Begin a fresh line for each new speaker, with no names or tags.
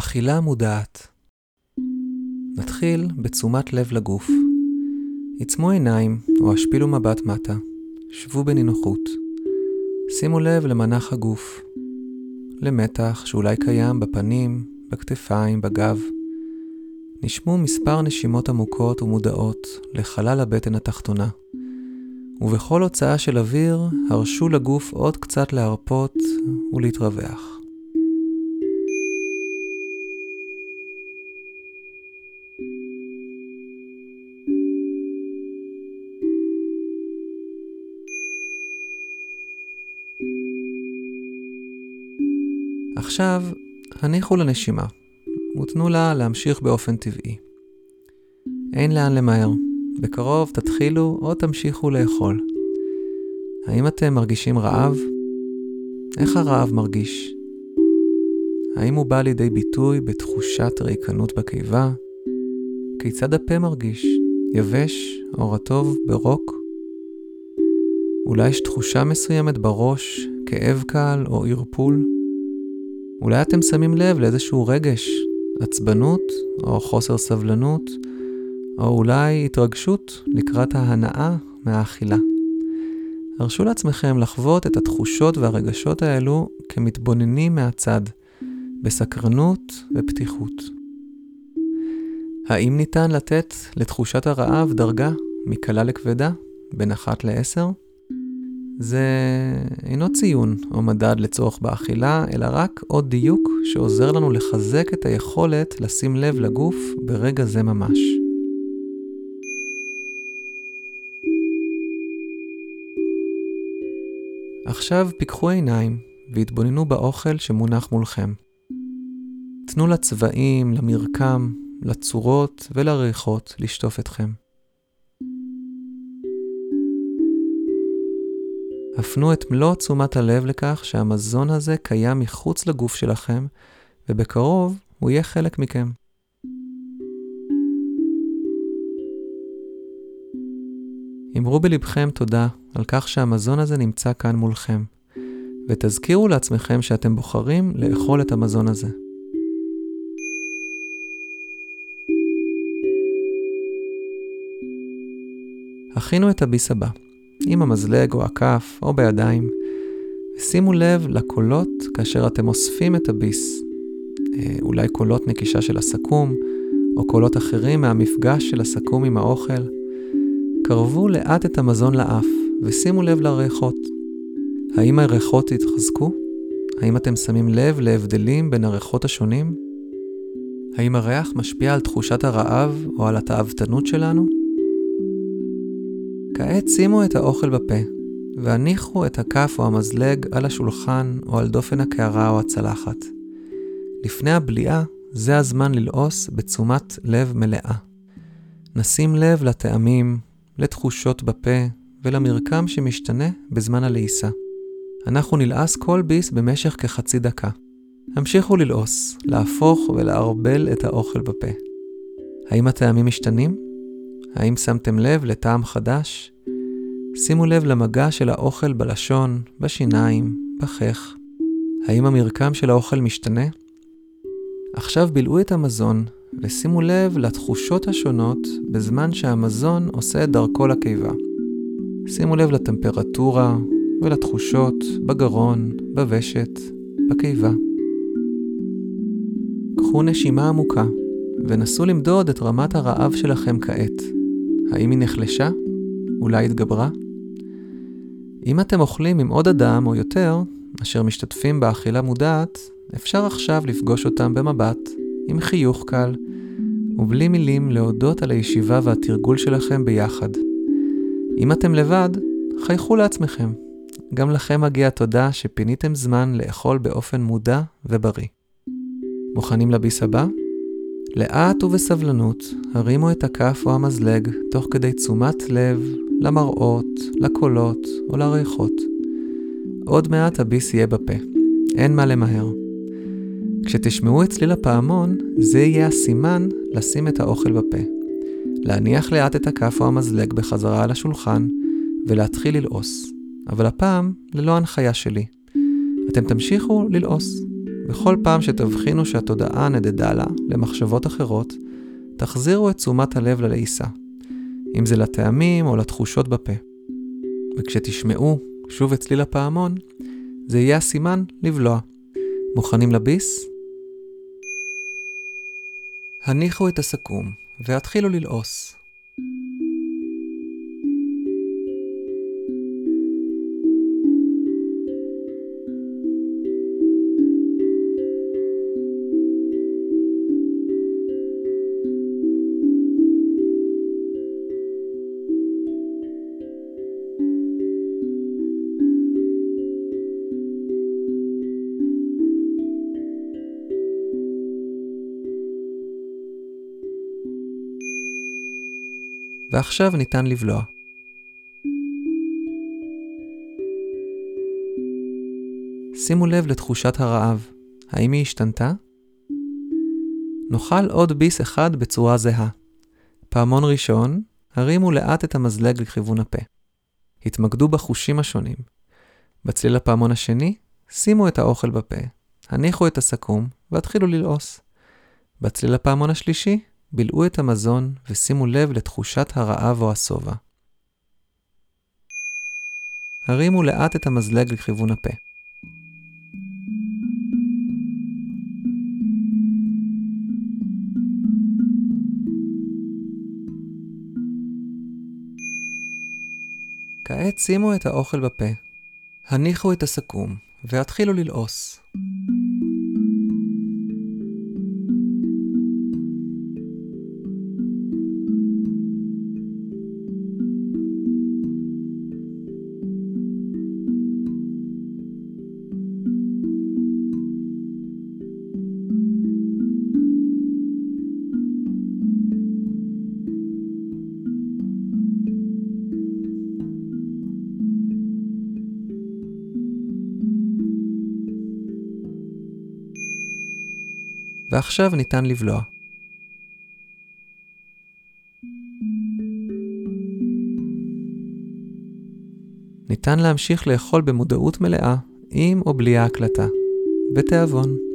אכילה מודעת. נתחיל בתשומת לב לגוף. עיצמו עיניים או השפילו מבט מטה. שבו בנינוחות. שימו לב למנח הגוף. למתח שאולי קיים בפנים, בכתפיים, בגב. נשמו מספר נשימות עמוקות ומודעות לחלל הבטן התחתונה. ובכל הוצאה של אוויר, הרשו לגוף עוד קצת להרפות ולהתרווח. עכשיו, הניחו לנשימה, ותנו לה להמשיך באופן טבעי. אין לאן למהר, בקרוב תתחילו או תמשיכו לאכול. האם אתם מרגישים רעב? איך הרעב מרגיש? האם הוא בא לידי ביטוי בתחושת ריקנות בקיבה? כיצד הפה מרגיש? יבש או רטוב ברוק? אולי יש תחושה מסוימת בראש, כאב קל או ערפול? אולי אתם שמים לב לאיזשהו רגש, עצבנות או חוסר סבלנות, או אולי התרגשות לקראת ההנאה מהאכילה. הרשו לעצמכם לחוות את התחושות והרגשות האלו כמתבוננים מהצד, בסקרנות ופתיחות. האם ניתן לתת לתחושת הרעב דרגה מקלה לכבדה, בין אחת לעשר? זה אינו ציון או מדד לצורך באכילה, אלא רק עוד דיוק שעוזר לנו לחזק את היכולת לשים לב לגוף ברגע זה ממש. עכשיו פיקחו עיניים והתבוננו באוכל שמונח מולכם. תנו לצבעים, למרקם, לצורות ולריחות לשטוף אתכם. הפנו את מלוא תשומת הלב לכך שהמזון הזה קיים מחוץ לגוף שלכם, ובקרוב הוא יהיה חלק מכם. אמרו בלבכם תודה על כך שהמזון הזה נמצא כאן מולכם, ותזכירו לעצמכם שאתם בוחרים לאכול את המזון הזה. הכינו את הביס הבא. עם המזלג או הכף או בידיים, ושימו לב לקולות כאשר אתם אוספים את הביס. אה, אולי קולות נקישה של הסכו"ם, או קולות אחרים מהמפגש של הסכו"ם עם האוכל. קרבו לאט את המזון לאף, ושימו לב לריחות. האם הריחות התחזקו? האם אתם שמים לב להבדלים בין הריחות השונים? האם הריח משפיע על תחושת הרעב או על התאוותנות שלנו? כעת שימו את האוכל בפה, והניחו את הכף או המזלג על השולחן או על דופן הקערה או הצלחת. לפני הבליעה, זה הזמן ללעוס בתשומת לב מלאה. נשים לב לטעמים, לתחושות בפה ולמרקם שמשתנה בזמן הלעיסה. אנחנו נלעס כל ביס במשך כחצי דקה. המשיכו ללעוס, להפוך ולערבל את האוכל בפה. האם הטעמים משתנים? האם שמתם לב לטעם חדש? שימו לב למגע של האוכל בלשון, בשיניים, בחך. האם המרקם של האוכל משתנה? עכשיו בילעו את המזון ושימו לב לתחושות השונות בזמן שהמזון עושה את דרכו לקיבה. שימו לב לטמפרטורה ולתחושות בגרון, בוושת, בקיבה. קחו נשימה עמוקה ונסו למדוד את רמת הרעב שלכם כעת. האם היא נחלשה? אולי התגברה? אם אתם אוכלים עם עוד אדם או יותר, אשר משתתפים באכילה מודעת, אפשר עכשיו לפגוש אותם במבט, עם חיוך קל, ובלי מילים להודות על הישיבה והתרגול שלכם ביחד. אם אתם לבד, חייכו לעצמכם. גם לכם מגיע תודה שפיניתם זמן לאכול באופן מודע ובריא. מוכנים לביס הבא? לאט ובסבלנות הרימו את הכף או המזלג תוך כדי תשומת לב למראות, לקולות או לריחות. עוד מעט הביס יהיה בפה, אין מה למהר. כשתשמעו את צליל הפעמון, זה יהיה הסימן לשים את האוכל בפה. להניח לאט את הכף או המזלג בחזרה על השולחן ולהתחיל ללעוס, אבל הפעם ללא הנחיה שלי. אתם תמשיכו ללעוס, בכל פעם שתבחינו שהתודעה נדדה לה למחשבות אחרות, תחזירו את תשומת הלב ללעיסה, אם זה לטעמים או לתחושות בפה. וכשתשמעו שוב את צליל הפעמון, זה יהיה הסימן לבלוע. מוכנים לביס? הניחו את הסכו"ם והתחילו ללעוס. ועכשיו ניתן לבלוע. שימו לב לתחושת הרעב, האם היא השתנתה? נאכל עוד ביס אחד בצורה זהה. פעמון ראשון, הרימו לאט את המזלג לכיוון הפה. התמקדו בחושים השונים. בצליל הפעמון השני, שימו את האוכל בפה, הניחו את הסכו"ם והתחילו ללעוס. בצליל הפעמון השלישי, בילעו את המזון ושימו לב לתחושת הרעב או השובע. הרימו לאט את המזלג לכיוון הפה. כעת שימו את האוכל בפה, הניחו את הסכו"ם והתחילו ללעוס. ועכשיו ניתן לבלוע. ניתן להמשיך לאכול במודעות מלאה, עם או בלי ההקלטה, בתיאבון.